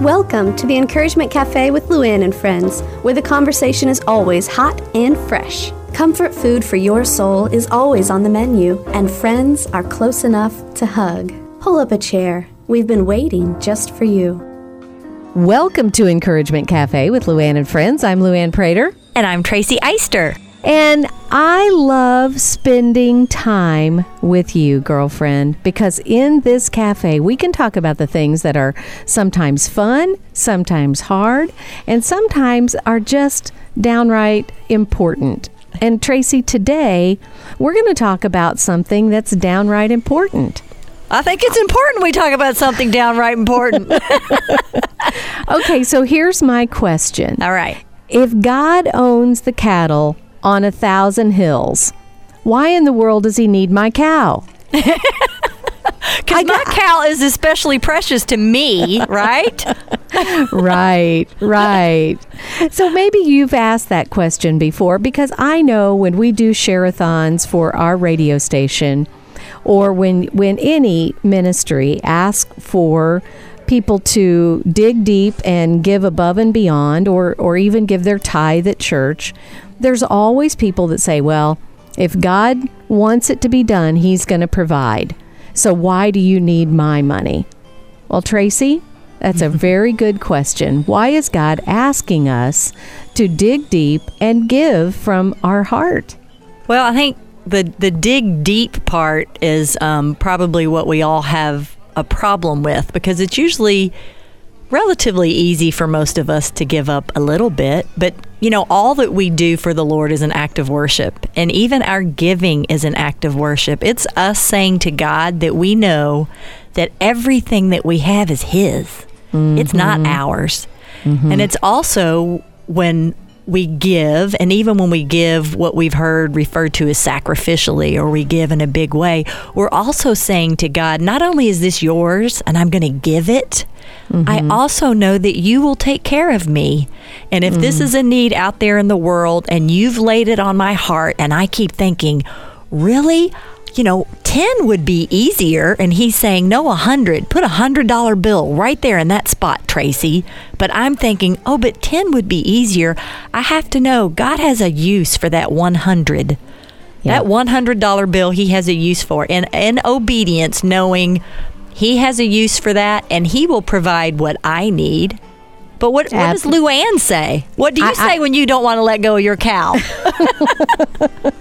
Welcome to the Encouragement Cafe with Luann and friends, where the conversation is always hot and fresh. Comfort food for your soul is always on the menu, and friends are close enough to hug. Pull up a chair. We've been waiting just for you. Welcome to Encouragement Cafe with Luann and friends. I'm Luann Prater. And I'm Tracy Eister. And I love spending time with you, girlfriend, because in this cafe, we can talk about the things that are sometimes fun, sometimes hard, and sometimes are just downright important. And Tracy, today, we're going to talk about something that's downright important. I think it's important we talk about something downright important. okay, so here's my question. All right. If God owns the cattle on a thousand hills. Why in the world does he need my cow? Because my cow is especially precious to me, right? right, right. So maybe you've asked that question before because I know when we do share-a-thons for our radio station or when when any ministry asks for people to dig deep and give above and beyond or or even give their tithe at church, there's always people that say, well, if God wants it to be done, He's going to provide. So why do you need my money? Well, Tracy, that's a very good question. Why is God asking us to dig deep and give from our heart? Well, I think the the dig deep part is um, probably what we all have a problem with because it's usually relatively easy for most of us to give up a little bit, but you know, all that we do for the Lord is an act of worship, and even our giving is an act of worship. It's us saying to God that we know that everything that we have is His, mm-hmm. it's not ours. Mm-hmm. And it's also when we give, and even when we give what we've heard referred to as sacrificially, or we give in a big way, we're also saying to God, not only is this yours and I'm going to give it, mm-hmm. I also know that you will take care of me. And if mm-hmm. this is a need out there in the world and you've laid it on my heart, and I keep thinking, really? You know, 10 would be easier. And he's saying, no, a 100. Put a $100 bill right there in that spot, Tracy. But I'm thinking, oh, but 10 would be easier. I have to know God has a use for that 100. Yeah. That $100 bill he has a use for. And in obedience, knowing he has a use for that and he will provide what I need. But what, what does Luann say? What do you I, say I, when you don't want to let go of your cow?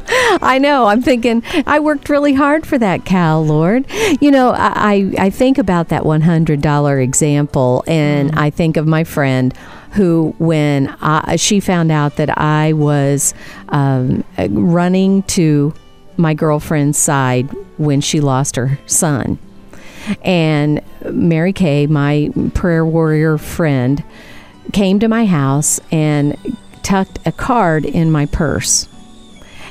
I know. I'm thinking, I worked really hard for that cow, Lord. You know, I, I think about that $100 example, and mm. I think of my friend who, when I, she found out that I was um, running to my girlfriend's side when she lost her son, and Mary Kay, my prayer warrior friend, came to my house and tucked a card in my purse.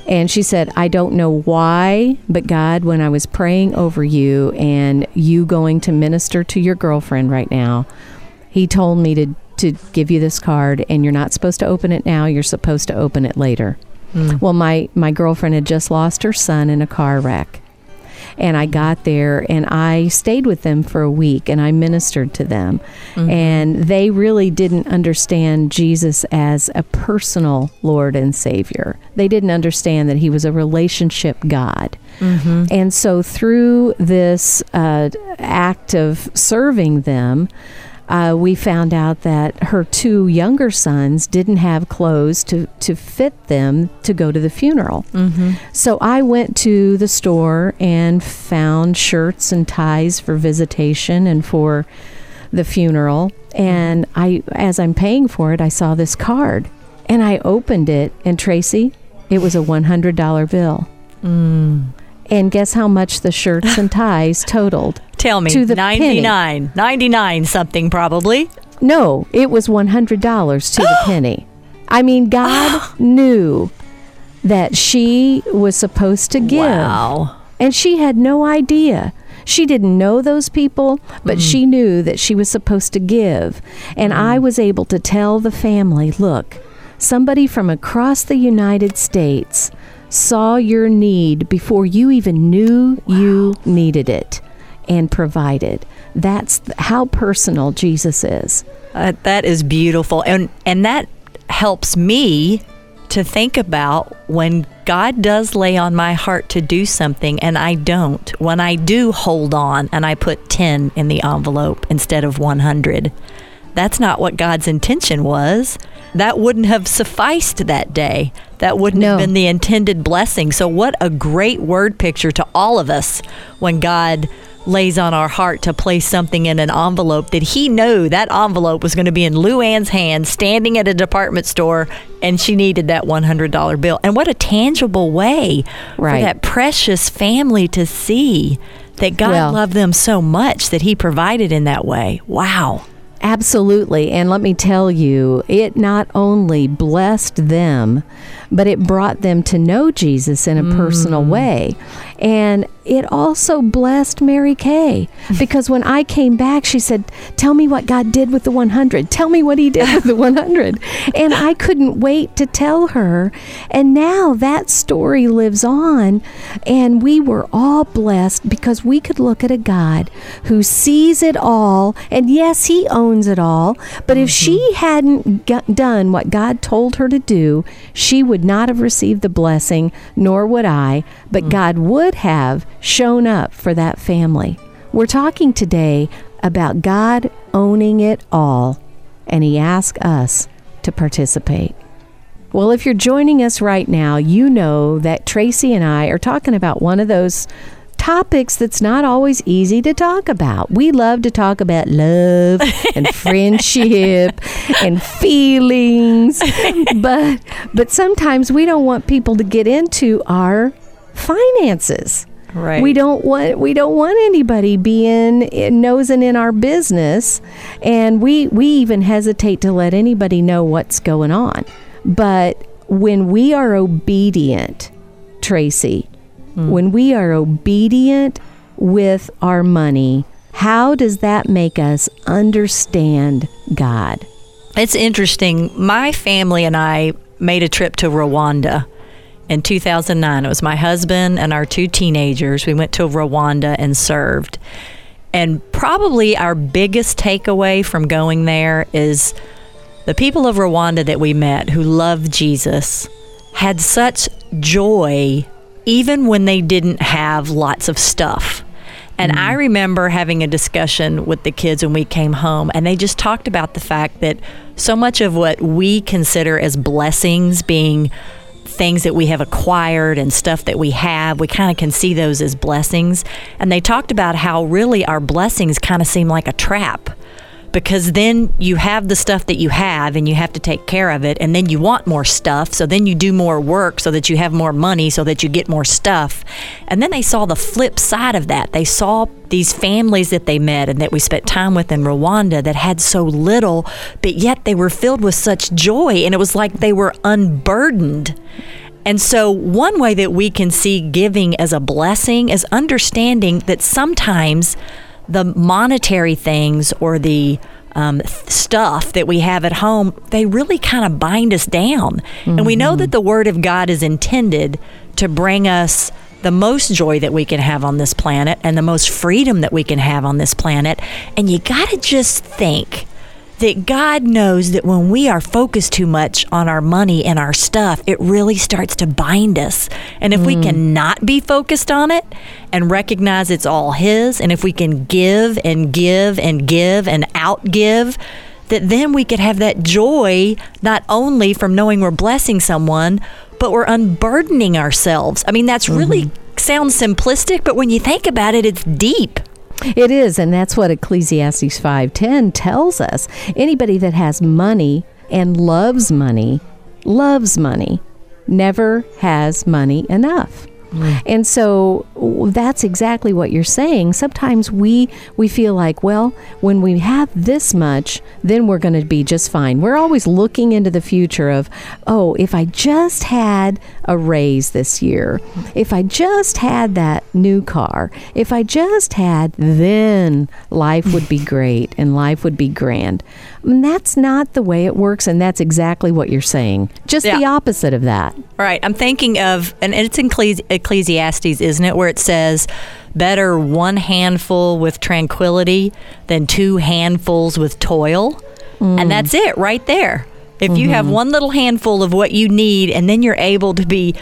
And she said, I don't know why, but God, when I was praying over you and you going to minister to your girlfriend right now, He told me to, to give you this card, and you're not supposed to open it now, you're supposed to open it later. Mm. Well, my, my girlfriend had just lost her son in a car wreck. And I got there and I stayed with them for a week and I ministered to them. Mm-hmm. And they really didn't understand Jesus as a personal Lord and Savior. They didn't understand that He was a relationship God. Mm-hmm. And so through this uh, act of serving them, uh, we found out that her two younger sons didn't have clothes to, to fit them to go to the funeral. Mm-hmm. So I went to the store and found shirts and ties for visitation and for the funeral. And I, as I'm paying for it, I saw this card and I opened it. And Tracy, it was a $100 bill. Mm. And guess how much the shirts and ties totaled? Tell me. To the 99. Penny. 99 something probably. No, it was $100 to the penny. I mean, God knew that she was supposed to give. Wow. And she had no idea. She didn't know those people, but mm. she knew that she was supposed to give. And mm. I was able to tell the family look, somebody from across the United States saw your need before you even knew wow. you needed it and provided. That's how personal Jesus is. Uh, that is beautiful, and and that helps me to think about when God does lay on my heart to do something and I don't. When I do hold on and I put 10 in the envelope instead of 100. That's not what God's intention was. That wouldn't have sufficed that day. That wouldn't No. have been the intended blessing. So, what a great word picture to all of us when God lays on our heart to place something in an envelope that he knew that envelope was going to be in Luann's hand standing at a department store and she needed that $100 bill. And what a tangible way Right. for that precious family to see that God Well- loved them so much that he provided in that way. Wow. Absolutely. And let me tell you, it not only blessed them, but it brought them to know Jesus in a personal mm. way. And it also blessed Mary Kay because when I came back, she said, Tell me what God did with the 100. Tell me what He did with the 100. And I couldn't wait to tell her. And now that story lives on. And we were all blessed because we could look at a God who sees it all. And yes, He owns it all. But if she mm-hmm. hadn't g- done what God told her to do, she would not have received the blessing, nor would I. But mm. God would have shown up for that family. We're talking today about God owning it all, and He asks us to participate. Well, if you're joining us right now, you know that Tracy and I are talking about one of those topics that's not always easy to talk about. We love to talk about love and friendship and feelings, but but sometimes we don't want people to get into our finances. Right. We don't want we don't want anybody being eh, nosing in our business, and we we even hesitate to let anybody know what's going on. But when we are obedient, Tracy, hmm. when we are obedient with our money, how does that make us understand God? It's interesting. My family and I made a trip to Rwanda in 2009. It was my husband and our two teenagers. We went to Rwanda and served. And probably our biggest takeaway from going there is the people of Rwanda that we met who loved Jesus had such joy even when they didn't have lots of stuff. And I mm. remember having a discussion with the kids when we came home, and they just talked about the fact that so much of what we consider as blessings being things that we have acquired and stuff that we have, we kind of can see those as blessings. And they talked about how really our blessings kind of seem like a trap because then you have the stuff that you have and you have to take care of it and then you want more stuff so then you do more work so that you have more money so that you get more stuff. And then they saw the flip side of that. They saw these families that they met and that we spent time with in Rwanda that had so little but yet they were filled with such joy and it was like they were unburdened. And so, one way that we can see giving as a blessing is understanding that sometimes the monetary things or the um, stuff that we have at home, they really kind of bind us down. And we know that the Word of God is intended to bring us the most joy that we can have on this planet and the most freedom that we can have on this planet. And you got to just think that God knows that when we are focused too much on our money and our stuff, it really starts to bind us. And if we mm. can not be focused on it and recognize it's all His, and if we can give and give and give and outgive, that then we could have that joy not only from knowing we're blessing someone, but we're unburdening ourselves. I mean, that's really mm-hmm. sounds simplistic, but when you think about it, it's deep. It is, and that's what Ecclesiastes 5:10 tells us. Anybody that has money and loves money, loves money, never has money enough. Mm. And so that's exactly what you're saying. Sometimes we we feel like, well, when we have this much, then we're going to be just fine. We're always looking into the future of, oh, if I just had a raise this year, if I just had that new car, if I just had, then life would be great and life would be grand. And that's not the way it works, and that's exactly what you're saying. Just the opposite of that. All right. I'm thinking of, and it's in Ecclesi- Ecclesiastes, isn't it, where it says, better one handful with tranquility than two handfuls with toil. And that's mm. it right there. If you have mm-hmm. one little handful of what you need and then you're able to be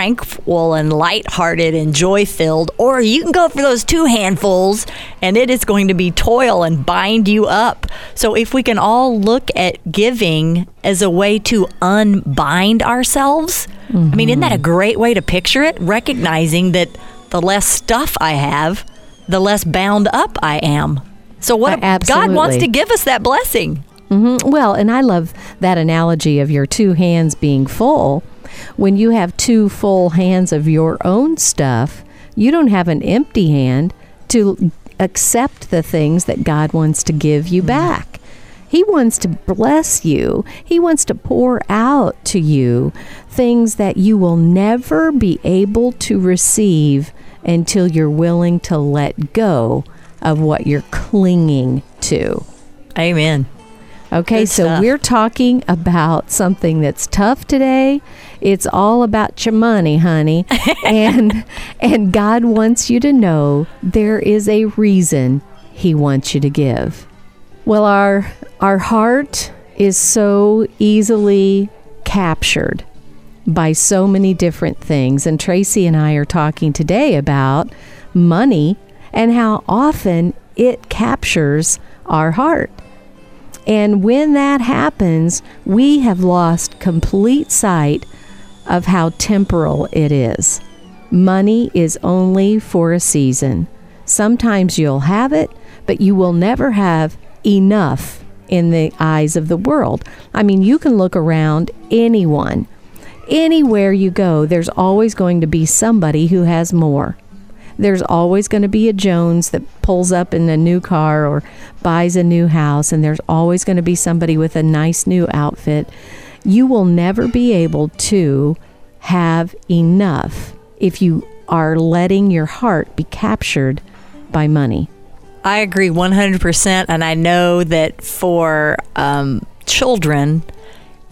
tranquil and lighthearted and joy filled, or you can go for those two handfuls and it is going to be toil and bind you up. So, if we can all look at giving as a way to unbind ourselves, I mean, isn't that a great way to picture it? Recognizing that the less stuff I have, the less bound up I am. So, what Uh, God wants to give us that blessing? Mhm. Well, and I love that analogy of your two hands being full. When you have two full hands of your own stuff, you don't have an empty hand to accept the things that God wants to give you back. He wants to bless you. He wants to pour out to you things that you will never be able to receive until you're willing to let go of what you're clinging to. Amen. Okay, Good so stuff. we're talking about something that's tough today. It's all about your money, honey. and and God wants you to know there is a reason he wants you to give. Well, our our heart is so easily captured by so many different things and Tracy and I are talking today about money and how often it captures our heart. And when that happens, we have lost complete sight of how temporal it is. Money is only for a season. Sometimes you'll have it, but you will never have enough in the eyes of the world. I mean, you can look around anyone. Anywhere you go, there's always going to be somebody who has more there's always going to be a Jones that pulls up in a new car or buys a new house, and there's always going to be somebody with a nice new outfit. You will never be able to have enough if you are letting your heart be captured by money. I agree 100%. And I know that for um, children,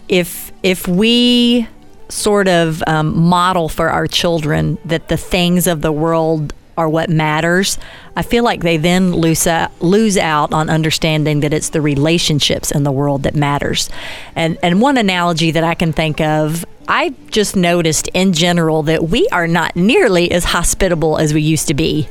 if, if we sort of um, model for our children that the things of the world are what matters, I feel like they then lose out, lose out on understanding that it's the relationships in the world that matters. And and one analogy that I can think of, I just noticed in general that we are not nearly as hospitable as we used to be.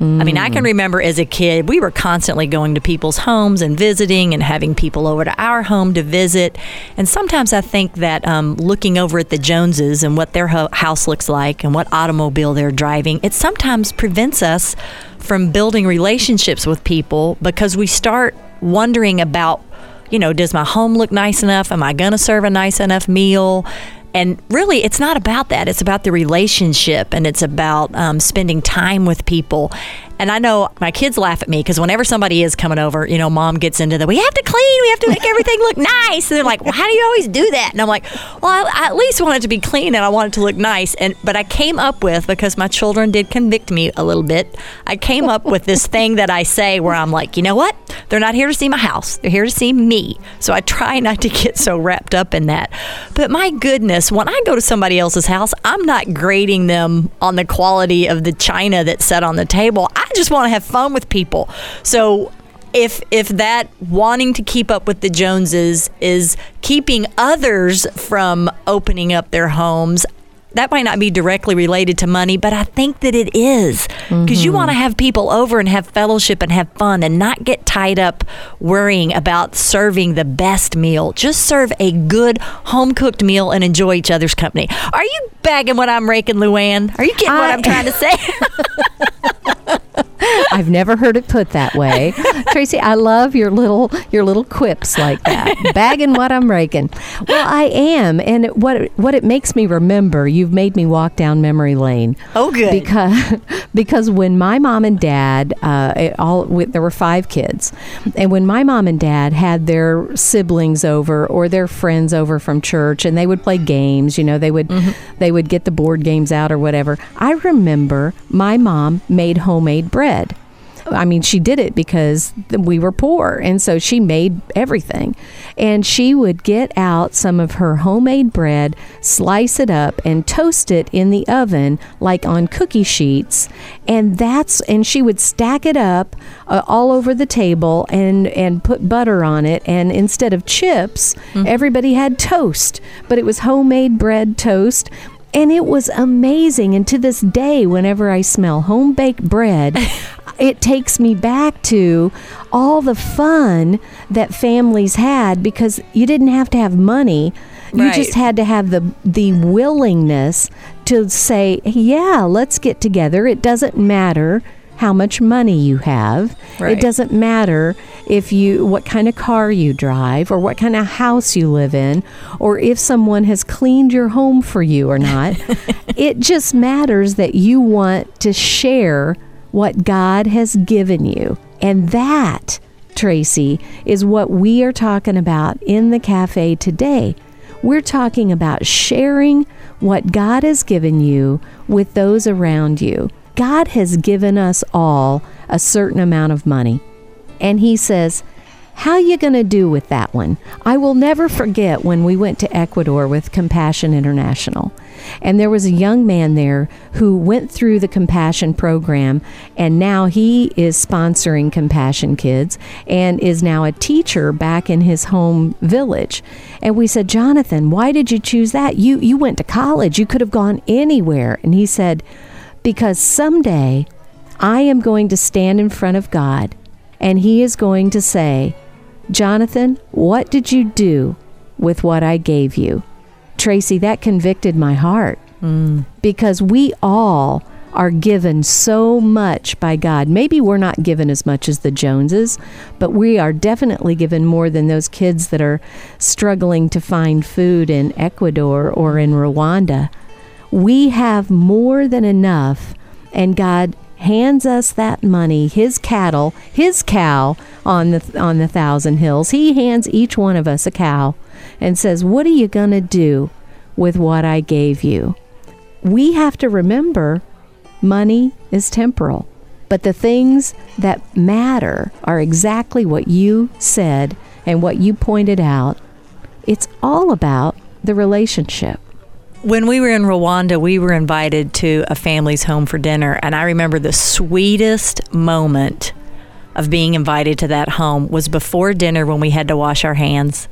I mean, I can remember as a kid, we were constantly going to people's homes and visiting and having people over to our home to visit. And sometimes I think that um, looking over at the Joneses and what their ho- house looks like and what automobile they're driving, it sometimes prevents us from building relationships with people because we start wondering about, you know, does my home look nice enough? Am I going to serve a nice enough meal? And really, it's not about that. It's about the relationship and it's about um, spending time with people. And I know my kids laugh at me because whenever somebody is coming over, you know, mom gets into the, we have to clean, we have to make everything look nice. And they're like, well, how do you always do that? And I'm like, well, I, I at least want it to be clean and I want it to look nice. And, but I came up with, because my children did convict me a little bit, I came up with this thing that I say where I'm like, you know what? They're not here to see my house. They're here to see me. So I try not to get so wrapped up in that. But my goodness, when I go to somebody else's house, I'm not grading them on the quality of the china that's set on the table. I just want to have fun with people. So if if that wanting to keep up with the Joneses is keeping others from opening up their homes, that might not be directly related to money, but I think that it is because you mm-hmm. want to have people over and have fellowship and have fun and not get tied up worrying about serving the best meal. Just serve a good home cooked meal and enjoy each other's company. Are you bagging what I'm raking, Luann? Are you getting what I'm trying to say? I've never heard it put that way. Tracy, I love your little your little quips like that. Bagging what I'm raking. Well, I am, and what it, what it makes me remember, you've made me walk down memory lane. Oh, good. Because because when my mom and dad, uh, all there were five kids, and when my mom and dad had their siblings over or their friends over from church, and they would play games, you know, they would they would get the board games out or whatever. I remember my mom made homemade bread. I mean, she did it because we were poor. And so she made everything. And she would get out some of her homemade bread, slice it up, and toast it in the oven, like on cookie sheets. And that's, and she would stack it up uh, all over the table and, and put butter on it. And instead of chips, mm-hmm. everybody had toast, but it was homemade bread toast and it was amazing. And to this day, whenever I smell home baked bread, it takes me back to all the fun that families had because you didn't have to have money. You right. just had to have the the willingness to say, "Yeah, let's get together. It doesn't matter how much money you have. Right. It doesn't matter if you what kind of car you drive or what kind of house you live in or if someone has cleaned your home for you or not. it just matters that you want to share what God has given you. And that, Tracy, is what we are talking about in the cafe today. We're talking about sharing what God has given you with those around you. God has given us all a certain amount of money. And he says, how you going to do with that one? I will never forget when we went to Ecuador with Compassion International. And there was a young man there who went through the Compassion program, and now he is sponsoring Compassion Kids and is now a teacher back in his home village. And we said, Jonathan, why did you choose that? You, you went to college, you could have gone anywhere. And he said, because someday I am going to stand in front of God and He is going to say, Jonathan, what did you do with what I gave you? Tracy, that convicted my heart mm. because we all are given so much by God. Maybe we're not given as much as the Joneses, but we are definitely given more than those kids that are struggling to find food in Ecuador or in Rwanda we have more than enough, and God hands us that money, his cattle, his cow on the on the thousand hills. He hands each one of us a cow and says, "What are you going to do with what I gave you?" We have to remember money is temporal, but the things that matter are exactly what you said and what you pointed out. It's all about the relationship. When we were in Rwanda, we were invited to a family's home for dinner, and I remember the sweetest moment of being invited to that home was before dinner when we had to wash our hands.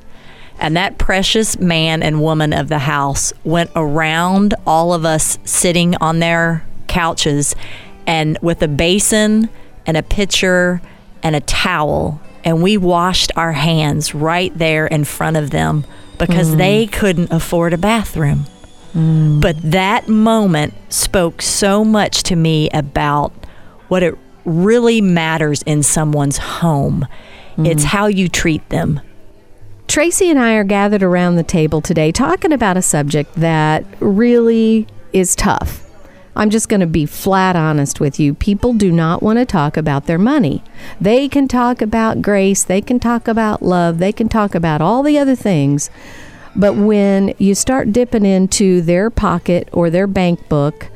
And that precious man and woman of the house went around all of us sitting on their couches and with a basin and a pitcher and a towel, and we washed our hands right there in front of them because mm. they couldn't afford a bathroom. Mm. But that moment spoke so much to me about what it really matters in someone's home. Mm. It's how you treat them. Tracy and I are gathered around the table today talking about a subject that really is tough. I'm just going to be flat honest with you. People do not want to talk about their money. They can talk about grace, they can talk about love, they can talk about all the other things, but when you start dipping into their pocket or their bank book,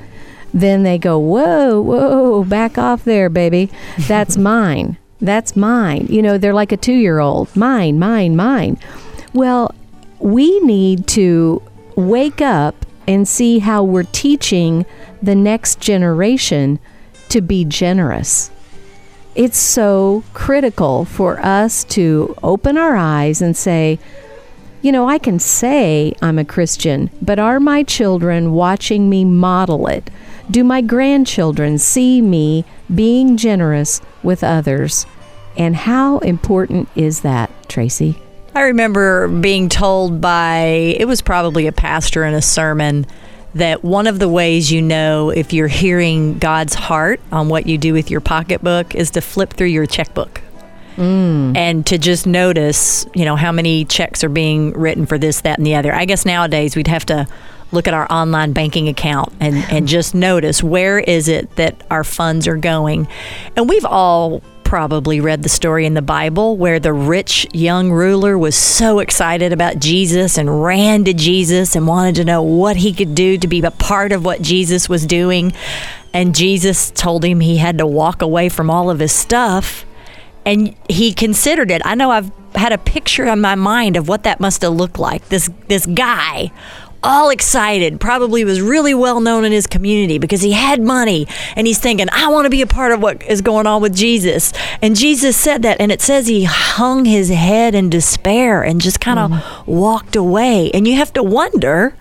then they go, whoa, whoa, back off there, baby. That's mine. That's mine. You know, they're like a two year old. Mine, mine, mine. Well, we need to wake up and see how we're teaching the next generation to be generous. It's so critical for us to open our eyes and say, you know, I can say I'm a Christian, but are my children watching me model it? Do my grandchildren see me being generous with others? And how important is that, Tracy? I remember being told by, it was probably a pastor in a sermon, that one of the ways you know if you're hearing God's heart on what you do with your pocketbook is to flip through your checkbook. Mm. and to just notice, you know, how many checks are being written for this, that, and the other. I guess nowadays we'd have to look at our online banking account and, and just notice where is it that our funds are going. And we've all probably read the story in the Bible where the rich young ruler was so excited about Jesus and ran to Jesus and wanted to know what he could do to be a part of what Jesus was doing. And Jesus told him he had to walk away from all of his stuff. And he considered it. I know I've had a picture in my mind of what that must have looked like. This this guy all excited, probably was really well known in his community because he had money and he's thinking, I want to be a part of what is going on with Jesus. And Jesus said that, and it says he hung his head in despair and just kind of mm. walked away. And you have to wonder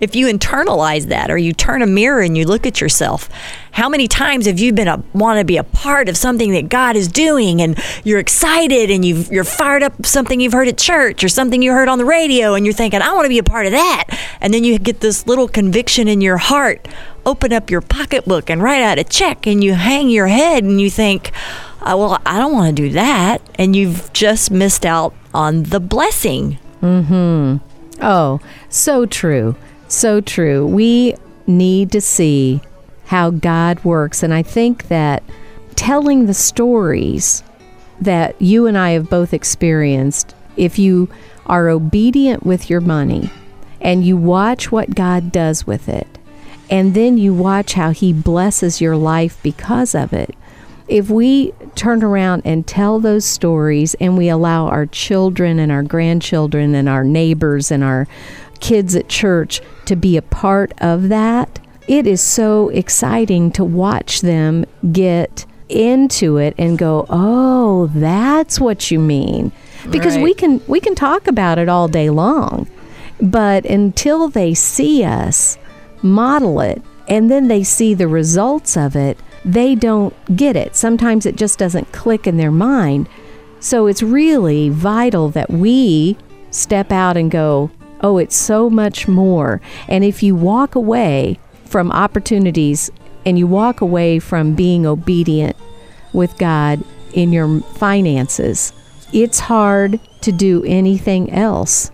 if you internalize that or you turn a mirror and you look at yourself how many times have you been a want to be a part of something that god is doing and you're excited and you you're fired up something you've heard at church or something you heard on the radio and you're thinking i want to be a part of that. And then you get this little conviction in your heart open up your pocketbook and write out a check and you hang your head and you think uh, well i don't want to do that. And you've just missed out on the blessing. Mm-hmm. Oh so true so true. We need to see how God works. And I think that telling the stories that you and I have both experienced, if you are obedient with your money and you watch what God does with it, and then you watch how He blesses your life because of it. If we turn around and tell those stories and we allow our children and our grandchildren and our neighbors and our kids at church to be a part of that, it is so exciting to watch them get into it and go, "Oh, that's what you mean." Because right. we can we can talk about it all day long, but until they see us model it and then they see the results of it, they don't get it. Sometimes it just doesn't click in their mind. So it's really vital that we step out and go, Oh, it's so much more. And if you walk away from opportunities and you walk away from being obedient with God in your finances, it's hard to do anything else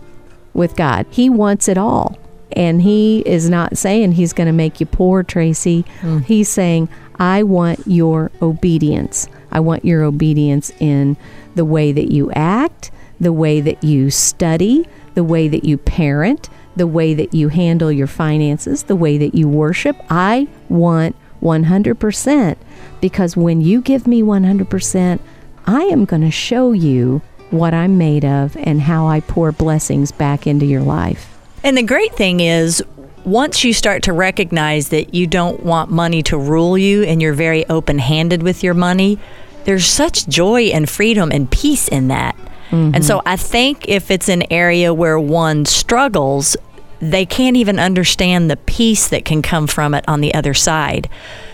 with God. He wants it all. And He is not saying He's going to make you poor, Tracy. Mm. He's saying, I want your obedience. I want your obedience in the way that you act, the way that you study, the way that you parent, the way that you handle your finances, the way that you worship. I want 100% because when you give me 100%, I am going to show you what I'm made of and how I pour blessings back into your life. And the great thing is, once you start to recognize that you don't want money to rule you and you're very open handed with your money, there's such joy and freedom and peace in that. Mm-hmm. And so I think if it's an area where one struggles, they can't even understand the peace that can come from it on the other side.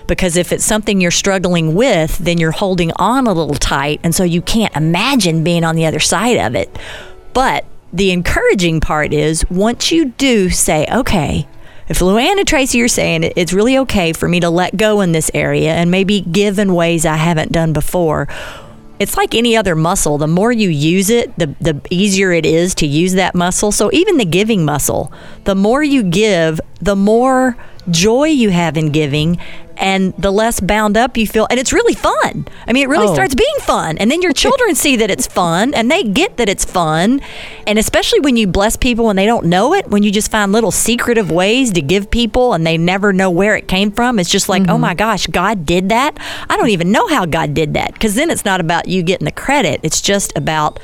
Because if it's something you're struggling with, then you're holding on a little tight. And so you can't imagine being on the other side of it. But the encouraging part is once you do say, okay, if Luann and Tracy are saying it, it's really okay for me to let go in this area and maybe give in ways I haven't done before it's like any other muscle. The more you use it, the, the easier it is to use that muscle. So even the giving muscle, the more you give, the more joy you have in giving and the less bound up you feel and it's really fun i mean it really oh. starts being fun and then your children see that it's fun and they get that it's fun and especially when you bless people and they don't know it when you just find little secretive ways to give people and they never know where it came from it's just like oh mm-hmm. oh my gosh god did that i don't even know how god did that because then it's not about you getting the credit it's just about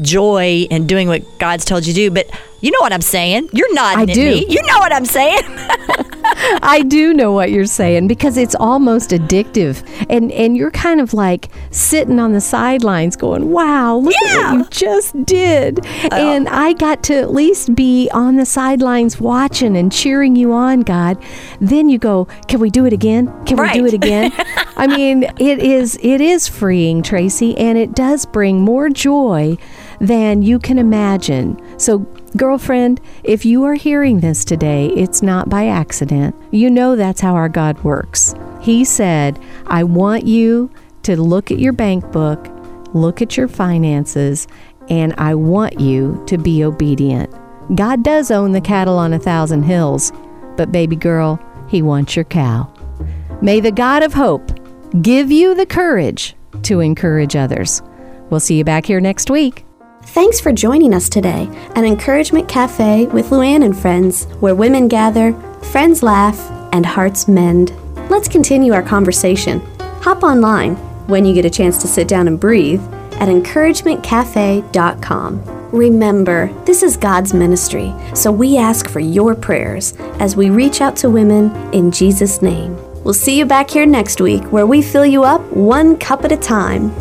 joy and doing what God's told you to do. But you know what I'm saying? You're nodding I do. Me. You know what I'm saying? I do know what you're saying because it's almost addictive, and and you're kind of like sitting on the sidelines, going, "Wow, look yeah. at what you just did!" Oh. And I got to at least be on the sidelines watching and cheering you on, God. Then you go, "Can we do it again? Can right. we do it again?" I mean, it is it is freeing, Tracy, and it does bring more joy than you can imagine. So, girlfriend, if you are hearing this today, it's not by accident. You know that's how our God works. He said, I want you to look at your bank book, look at your finances, and I want you to be obedient. God does own the cattle on a thousand hills, but baby girl, He wants your cow. May the God of hope give you the courage to encourage others. We'll see you back here next week. Thanks for joining us today at Encouragement Cafe with Luann and friends, where women gather, friends laugh, and hearts mend. Let's continue our conversation. Hop online when you get a chance to sit down and breathe at encouragementcafe.com. Remember, this is God's ministry, so we ask for your prayers as we reach out to women in Jesus' name. We'll see you back here next week where we fill you up one cup at a time.